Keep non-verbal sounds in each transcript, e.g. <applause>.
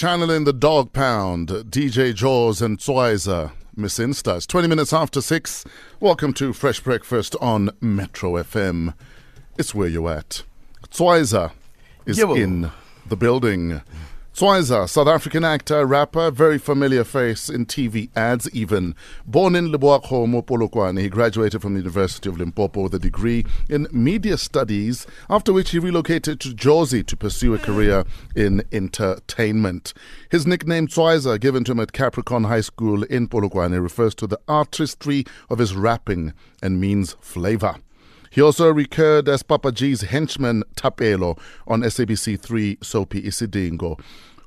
channeling the dog pound, DJ Jaws and Tswyza. Miss Instas. 20 minutes after 6. Welcome to Fresh Breakfast on Metro FM. It's where you're at. Tswyza is Yebo. in the building. Tswyza, South African actor, rapper, very familiar face in TV ads even. Born in Lebowakgomo, Polokwane, he graduated from the University of Limpopo with a degree in media studies, after which he relocated to Jersey to pursue a career in entertainment. His nickname Tswyza, given to him at Capricorn High School in Polokwane, refers to the artistry of his rapping and means flavor. He also recurred as Papa G's henchman Tapelo on SABC3 Soapy Isidingo.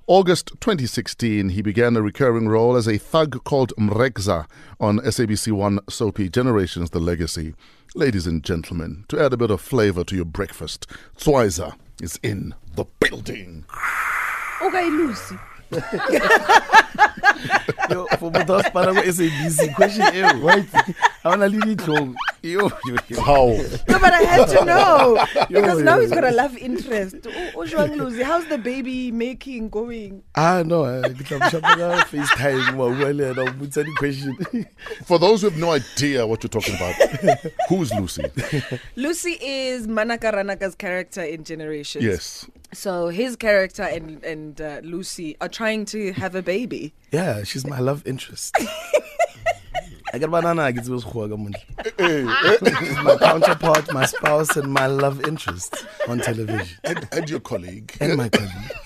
August 2016, he began a recurring role as a thug called Mrekza on SABC1 Soapy Generations The Legacy. Ladies and gentlemen, to add a bit of flavor to your breakfast, Tswyza is in the building. Okay, Lucy. Yo, for motho wa sepana ko SABC question eo wait ha ona le ditlhong yo yo, yo. How? No, but I had to know <laughs> because now he's got a love interest. U- Lucy, how's the baby making going? ah no ke tla mo shapa ka FaceTime wa bua le yena o botsa di-question <laughs> For those who have no idea what you're talking about, <laughs> who's Lucy? Lucy is Manaka Ranaka's character in Generations. Yes. So his character and and uh, Lucy are trying to have a baby. yeah she's my love interest I got banana ke tsebe sekgowa ka montle She's <laughs> my counterpart my spouse and my love interest on television And, and your colleague. and my colleague <laughs>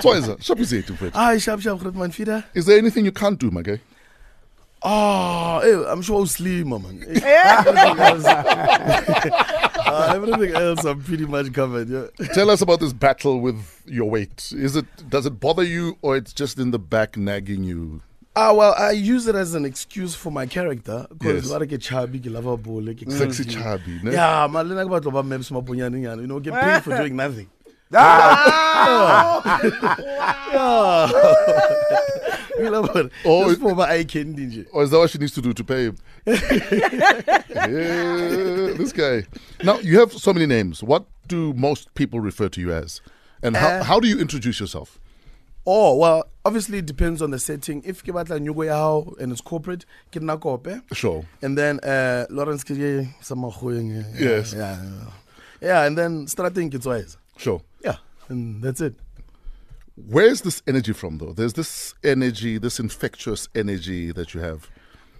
Tswyza, shop is it, Fred. ah sharp sharp groot man feeder Is there anything you can't do, my guy? Oh, hey, I'm sure I'll slim, man. <laughs> everything, else, uh, everything else, I'm pretty much covered. Yeah. Tell us about this battle with your weight. Is it does it bother you or it's just in the back nagging you? Ah, well, I use it as an excuse for my character because Yes. yes. get chubby, lovable, like Sexy chubby, ne? Yeah, man, lena ke batla ba meps you know, get paid for doing nothing. <laughs> <laughs> <laughs> What? Oh, Just for my eye candy. nje. Or is that what she needs to do to pay him? yeah, this guy. Now you have so many names. What do most people refer to you as? And how, Uh, how do you introduce yourself? Oh, well, obviously it depends on the setting. If ke batla nyugo ya hao and it's corporate, ke nna kope. Sure. And then uh, Lawrence Kirye, Samahoying. Yes. Yeah, yeah. Yeah, and then starting it's wise. Sure. Yeah, and that's it. Where's this energy from though? There's this energy, this infectious energy that you have.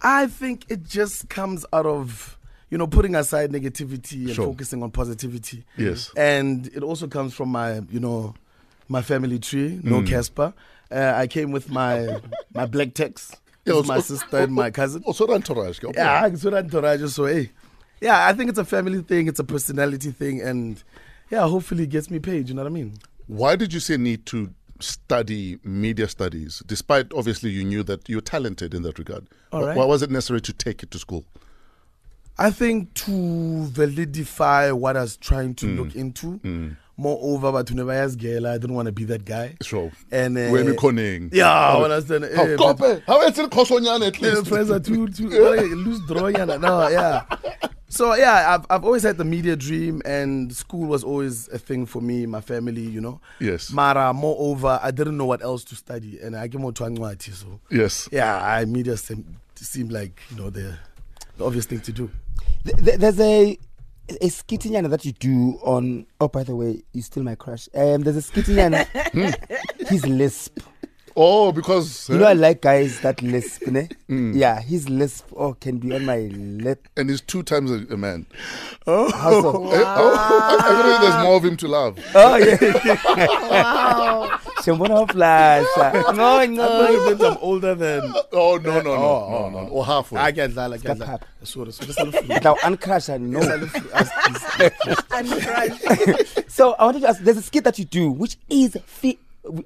I think it just comes out of, you know, putting aside negativity and Sure. focusing on positivity. Yes. And it also comes from my, you know, my family tree, no Mm. Casper. Uh, I came with my my black tex. <laughs> Yeah, with my sister and my cousin. Also entourage. okay. Yeah, what entourage. So hey, yeah, I think it's a family thing. It's a personality thing, and yeah, hopefully it gets me paid. You know what I mean? Why did you see a need to study media studies, despite obviously you knew that you're talented in that regard? All right. Why was it necessary to take it to school? I think to validify what I was trying Mm. to look into. Moreover, but whenever I was girl, I didn't want to be that guy. Sure. And uh, When we conning. yeah, when I was then, How eh, kope? but- How it's in Kosonyana at eh, least? friends are too too <laughs> like, loose drawing and no, yeah. So yeah, I've I've always had the media dream, and school was always a thing for me, my family, you know. Yes. Mara, moreover, I didn't know what else to study, and I came out to Angwati, so Yes. yeah, I media seemed, seemed like you know the, the obvious thing to do. Th- th- There's a a skitinyana that you do on. Oh, by the way, you still my crush. Um, there's a skitinyana. his <laughs> lisp. Oh, because You eh, know, I like guys that lisp. Ne? Mm. Yeah, his lisp. Oh, can be on my lip. and he's two times a, a man. How so? Eh, oh, <laughs> I, I don't think there's more of him to love. oh yeah. <laughs> wow. Shambona flash. No, I no. think I'm older than. Oh no no no Oh, no oh, no or halfway. I get that. I get Got that. Sorry, sorry. Just a little. Now uncrush and no. And crush. So I wanted to ask. There's a skit that you do, which is phe-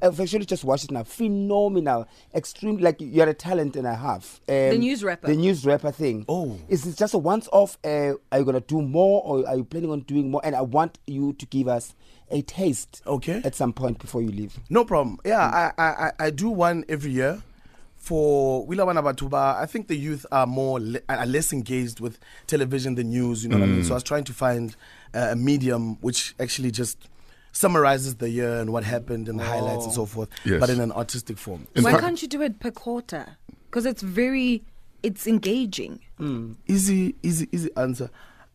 I've actually just watched it now. Phenomenal, extreme. Like you're a talent and a half. Um, The news rapper. The news rapper thing. Oh. is it just a once-off? Uh, are you gonna do more, or are you planning on doing more? And I want you to give us a taste. Okay. At some point before you leave. No problem. Yeah, I, I, I- I do one every year for Wilawana Batuba. I think the youth are more are less engaged with television, the news. You know what I mean. So I was trying to find uh, a medium which actually just summarizes the year and what happened and highlights and so forth, Yes. but in an artistic form. In Why fact- can't you do it per quarter? Because it's very, it's engaging. Easy, easy, easy answer.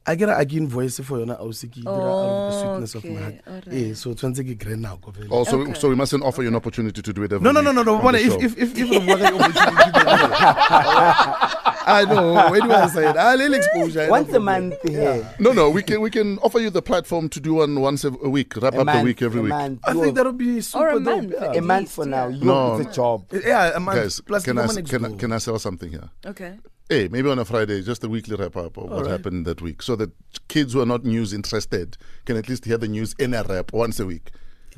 I get a again voice for you now. Oh, the sweetness of my okay, heart. alright. Eh, so it's once again great now. go vele. Also, Okay. so we mustn't offer you an opportunity to do it every No, no, no, no, no. on But the if, show. if, if, if the water <laughs> <laughs> I know. Where do I say it? Ah, little exposure. Once a month here. No, no, we can we can offer you the platform to do one once a a week, wrap A up the week every a week. month. I think that would be super Or a dope. month, Yeah. a month for now. yeah. You No. it's a job. Yeah, a month. Guys, plus can I, can, I, can I sell something here? Okay. Hey, maybe on a Friday, just a weekly wrap up of what Alright. happened that week, so that kids who are not news interested can at least hear the news in a wrap once a week.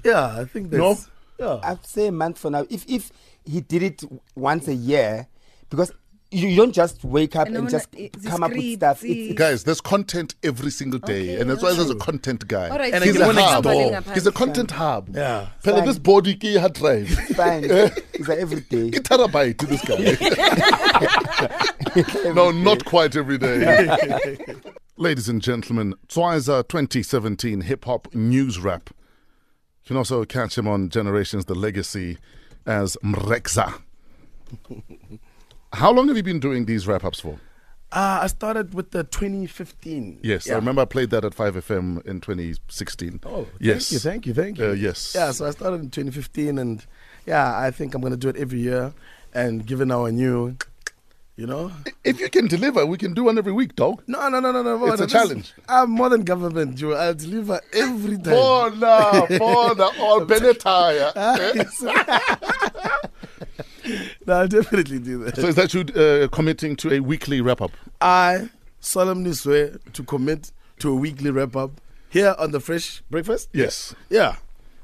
Yeah, I think No? that's. Yeah. I'd say a month for now. If if he did it once a year, because you, you don't just wake up And and, just no, come up with stuff. it's- It's, Guys, there's content every single day, Okay, and that's why there's a content guy. All right, And He's I a get hub. next. He's a content hub. Yeah. Fella, Fine. this body key hard drive. it's fine. <laughs> it's like every day. Get terabyte to this guy. <laughs> no, not quite every day. <laughs> Ladies and gentlemen, Tswyza 2017 hip hop news wrap. You can also catch him on Generations The Legacy as Mrekza. How long have you been doing these wrap ups for? Uh, I started with the 2015. Yes, yeah. I remember I played that at 5FM in 2016. Oh, yes. Thank you, thank you, thank you. Uh, yes. Yeah, so I started in 2015, and yeah, I think I'm gonna do it every year. And given our new, you know, If you can deliver, we can do one every week, dog. no, no, no, no, no. It's a challenge. I'm more than government, Joe. I'll deliver every time. Bona, <laughs> bona, all Benetire. <laughs> I'll definitely do that. So is that you uh, committing to a weekly wrap up? I solemnly swear to commit to a weekly wrap up here on the Fresh Breakfast. Yes. Yeah.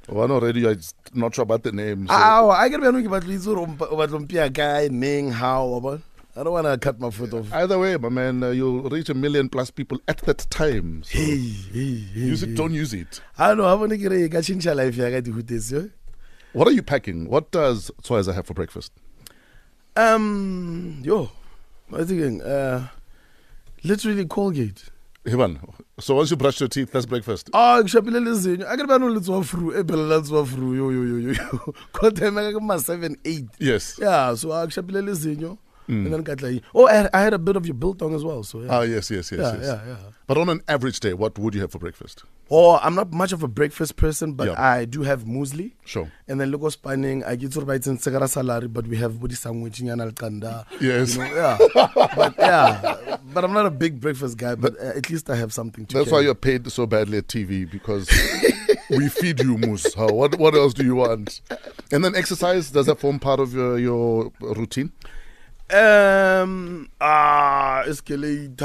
One already, I'm not sure about the name. So. Ow, I get me about Lizu about Lumpia guy, Ning, how, about. I don't want to cut my foot off. Either way, my man, uh, you'll reach a million plus people at that time. So Hey, hey, hey. use it, don't use it. I don't know. I want to get a life here. I got to this. What are you packing? What does Tswyza have for breakfast? Um, yo, I think uh, literally Colgate. Hiban. So once you brush your teeth, that's breakfast. Ah, ngishapile lezinyo. I got no little fru. Ebela little fru. Yo yo yo yo yo. <laughs> Kote mega ma 7 8. Yes. Yeah, so I ngishapile lezinyo. And then got like, oh, I had, I had a bit of your biltong as well. So yeah. Ah, yes, yes, yes, yeah, yes. yeah, yeah. But on an average day, what would you have for breakfast? Oh, I'm not much of a breakfast person, but Yeah. I do have muesli. Sure. And then logo spanning, I get sort of in segara salary, but we have body sandwich in kanda. Yes. You know, yeah. but yeah, but I'm not a big breakfast guy. But uh, at least I have something to. That's why you're paid so badly at TV because we feed you moose. How- What what else do you want? And then exercise does that form part of your your routine? Um ah escalator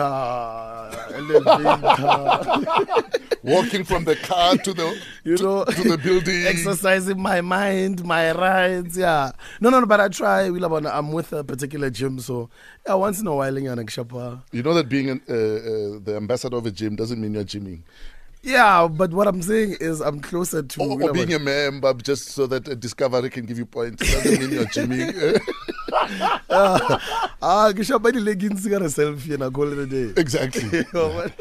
elevator <laughs> Walking from the car to the you know to the building. <laughs> exercising my mind my rides yeah no no no but I try we love I'm with a particular gym so yeah once in a while in shapa You know that being an, uh, uh, the ambassador of a gym doesn't mean you're gymming. yeah but what I'm saying is I'm closer to Or, or being a member just so that a Discovery can give you points doesn't mean you're gymming. <laughs> ah ngishapa di leggings got a selfie and I call it a day exactly. <laughs>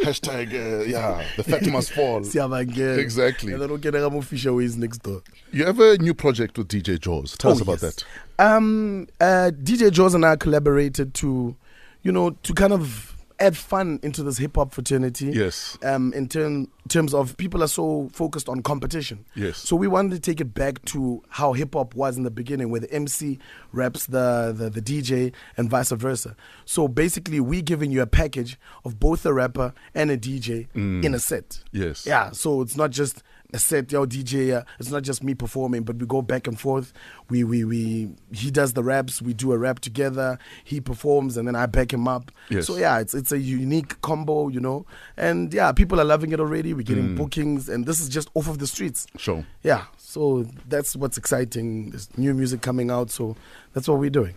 Hashtag, uh, yeah, the fat must fall. Siyabangela. Exactly. and then okay then I'm ways next door You have a new project with DJ Jaws. Tell us Oh, about yes. that. Um, uh, DJ Jaws and I collaborated to, you know, to kind of add fun into this hip hop fraternity. Yes. Um, in term, terms of people are so focused on competition. Yes. So we wanted to take it back to how hip hop was in the beginning, where the MC raps the, the the DJ and vice versa. So basically, we giving you a package of both a rapper and a DJ in a set. Yes. Yeah. So it's not just a set, yo, DJ. Uh, it's not just me performing, but we go back and forth. We we we he does the raps, we do a rap together. He performs, and then I back him up. Yes. So yeah, it's it's a unique combo, you know. And yeah, people are loving it already. We're getting bookings, and this is just off of the streets. Sure. Yeah. So that's what's exciting. There's new music coming out, so that's what we're doing.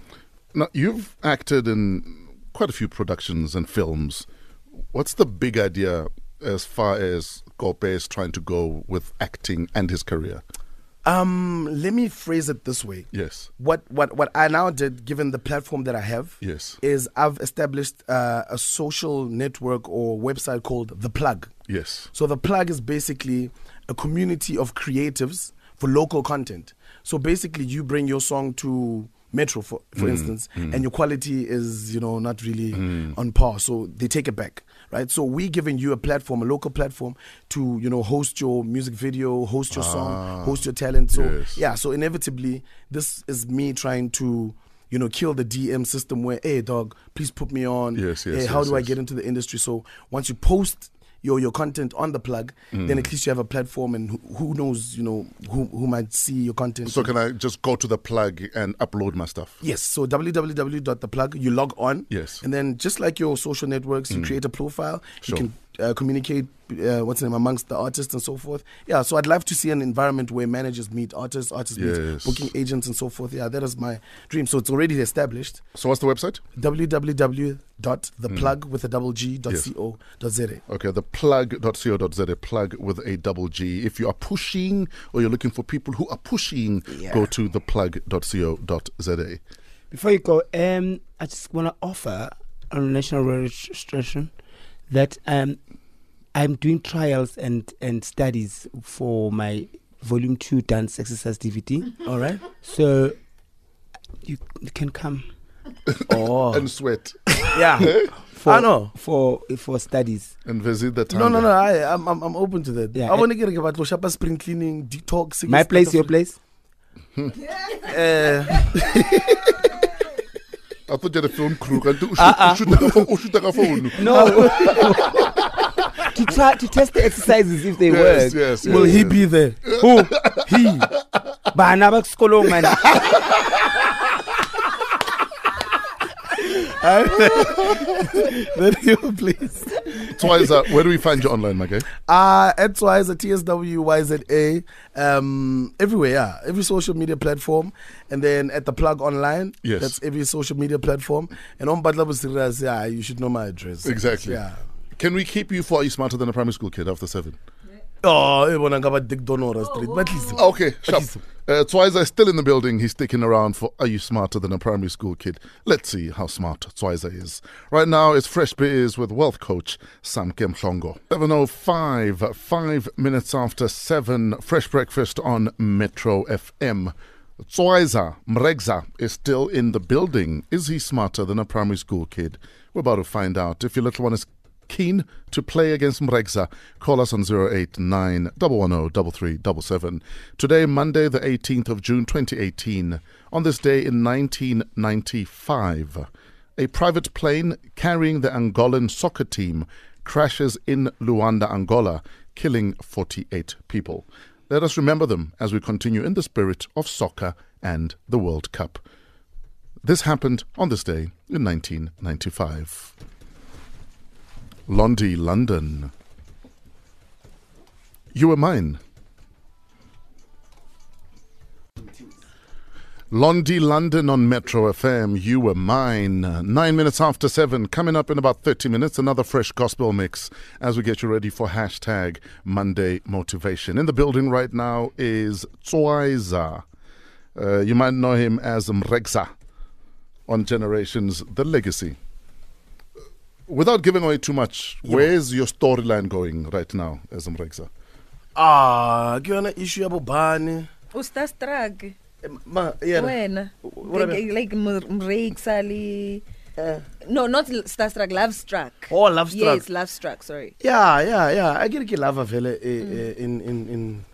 Now, you've acted in quite a few productions and films. What's the big idea as far as Kope is trying to go with acting and his career? Um, let me phrase it this way. Yes. What what what I now did, given the platform that I have, Yes. is I've established uh, a social network or website called The Plug. Yes. So the plug is basically a community of creatives for local content. So basically, you bring your song to Metro, for for mm. instance, mm. and your quality is you know not really mm. on par. So they take it back, right? So we're giving you a platform, a local platform, to you know host your music video, host your song, ah, host your talent. So yes. yeah, so inevitably, this is me trying to. You know, kill the DM system where, hey, dog, please put me on. Yes, yes, Hey, how yes, do I get into the industry? So once you post your your content on the plug, Mm. then at least you have a platform, and who, who knows, you know, who who might see your content. So can I just go to the plug and upload my stuff? Yes, so www.theplug, you log on. Yes. And then just like your social networks, you create a profile. Sure. You can uh, communicate uh, what's the name amongst the artists and so forth. Yeah, so I'd love to see an environment where managers meet artists, artists Yes. meet booking agents and so forth. Yeah, that is my dream. So it's already established. So what's the website? www.theplug with a double G dot Yes. co dot za. Okay, the plug.co.za, plug with a double G. If you are pushing or you're looking for people who are pushing, Yeah. go to the plug.co.za. Before you go, um, I just want to offer a national registration that um, I'm doing trials and, and studies for my volume two dance exercise DVD. <laughs> All right. So you, you can come <laughs> Oh, And sweat yeah. <laughs> for I know. for for studies. and visit the town. No, no, no. I, I'm, I'm, I'm open to that. Yeah, I want to get about Shapa spring cleaning, detox. My place, your place. Uh, I thought you had a film crew. Can't do- Uh-uh. Ah, shoot the ah. phone- shoot the phone. <laughs> No. <laughs> to try to test the exercises if they Yes, work. yes, will yes, he yes. be there? Who? <laughs> He. Bana ba sekolong man. <laughs> Please. Tswyza, where do we find you online, my guy? Uh, at Twiza, TSWYZA, um, everywhere, yeah. Every social media platform. And then at the plug online. Yes. That's every social media platform. And on Badla Serious, yeah, you should know my address. Exactly. Yeah. Can we keep you for Are You Smarter Than a Primary School Kid after seven? Oh, everyone got Dick Donora Street. But listen. Okay, sharp. Uh, Tswyza is still in the building. He's sticking around for Are You Smarter Than a Primary School Kid? Let's see how smart Tswyza is. Right now, it's Fresh Beers with wealth coach Sam Kemhlongo. 7.05, five minutes after seven. Fresh breakfast on Metro FM. Tswyza Mregza is still in the building. Is he smarter than a primary school kid? We're about to find out. If your little one is keen to play against Mregza, call us on 089 110 3377. Today, Monday, the 18th of June 2018. On this day in 1995, a private plane carrying the Angolan soccer team crashes in Luanda, Angola, killing 48 people. Let us remember them as we continue in the spirit of soccer and the World Cup. This happened on this day in 1995. Londi, London. You were mine. Londi, London on Metro FM. You were mine. Nine minutes after seven. Coming up in about 30 minutes, another fresh gospel mix as we get you ready for hashtag Monday Motivation. In the building right now is Tswyza. Uh, you might know him as Mregza on Generations The Legacy. Without giving away too much, where's your storyline going right now as Mregza? Ah, ke yona issue ya bobane. Ustarstruck. Eh, Ma, yeah. Wena. What Like, like Mreksali. No, not Starstruck, Love Struck. Oh, Love Struck. Yes, Love Struck, sorry. Yeah, yeah, yeah. I get a lava vele eh, eh, in in in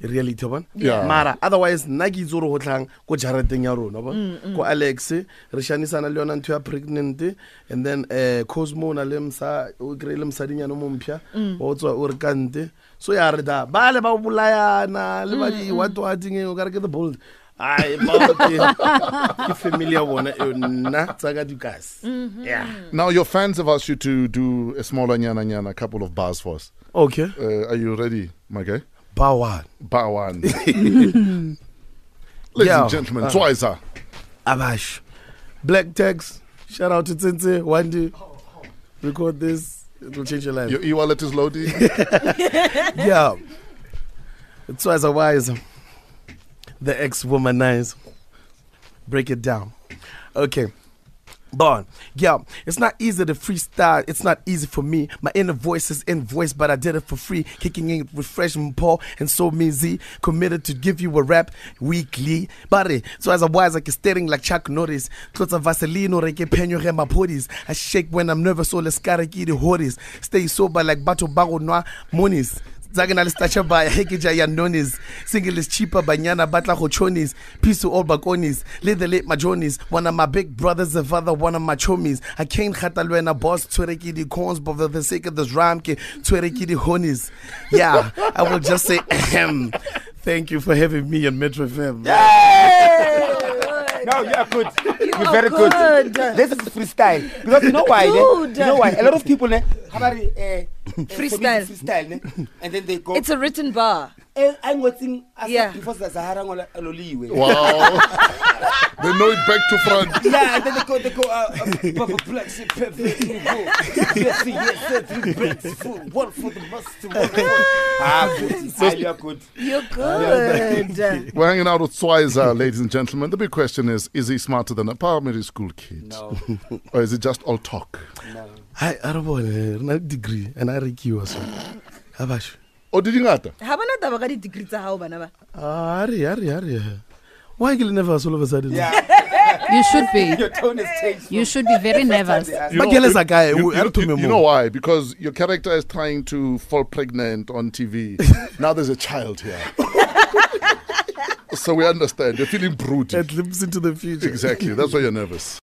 reality ban. Yeah. Mara otherwise nna ke itse gore go tlang ko jareteng ya rona ba. Mm, mm. Ko Alex re shanisana le yona ntho ya pregnant and then eh Cosmo na le msa o kry le msadinyana mo mpya mm. o tswa o re kante. So ya re da ba le ba bolayana le ba di what what ing o ka re ke the bold. Ai ba ke <laughs> ke familiar bona e nna tsa ka dukas. Mm-hmm. Yeah. Now, your fans have asked you to do a smaller nyana nyana, a couple of bars for us. Okay. Uh, are you ready, my guy? Ba one. Bar one. Ladies Yeah. and gentlemen, Uh. Tswyza. Abash. Black Tex. Shout out to Tinte. One day. Record this. It will change your life. Your e-wallet is loading. yeah. It's <laughs> as a wise. The ex womanize. Break it down. Okay. Bon, yeah, it's not easy to freestyle. It's not easy for me. My inner voice is in voice, but I did it for free. Kicking in, refreshing Paul, and so me. Committed to give you a rap weekly. But so as a wise, I can staring like Chuck Norris. Clothes of Vaseline or reke penyo my bodies. I shake when I'm nervous, so let's gotta the hoodies. Stay sober like Bato Bago Noa Monies. Zake na le stacha ba hekeja <laughs> ya nonis single is cheaper banyana batla go chonis peace to all bakonis le the late majonis one of my big brothers the father one of my chomies i can't khata lwena boss twereki di cons but for the sake of this rhyme ke twereki di honis yeah i will just say ahem thank you for having me on Metro FM No, you are good. You're, are very good. good. This is freestyle. Because you know why? Eh? ne? Dude. You know why? A lot of people, eh? Ne, have a, uh, Freestyle. freestyle, ne? and then they go. It's a written bar. Eh, I'm Yeah. before the Sahara ngola aloliwe. Wow. they know it back to front. Yeah, and then they go, they go, uh, uh, Papa Black, shit, pep, pep, you go. Yes, yes, yes, three breaks, full, one for the master, one for Ah, good. Ah, you are good. You're good. We're hanging out with Swizer, ladies and gentlemen. The big question is is he smarter than a primary school kid? No, Or is it just all talk? no. hi arabone na degree and i rekiwa so abasho Or did you not? ha bana taba ka di-degree tsa gago bana ba ah ari ari ari why ke le nervous all of a sudden Yeah, <laughs> You should be. your tone has changed. You should be very nervous. <laughs> You Ba know- kelesa kae? you- you- you- you know why? Because your character is trying to fall pregnant on TV. <laughs> now there's a child here. so we understand. You're feeling broody. it lips into the future Exactly. That's why you're nervous.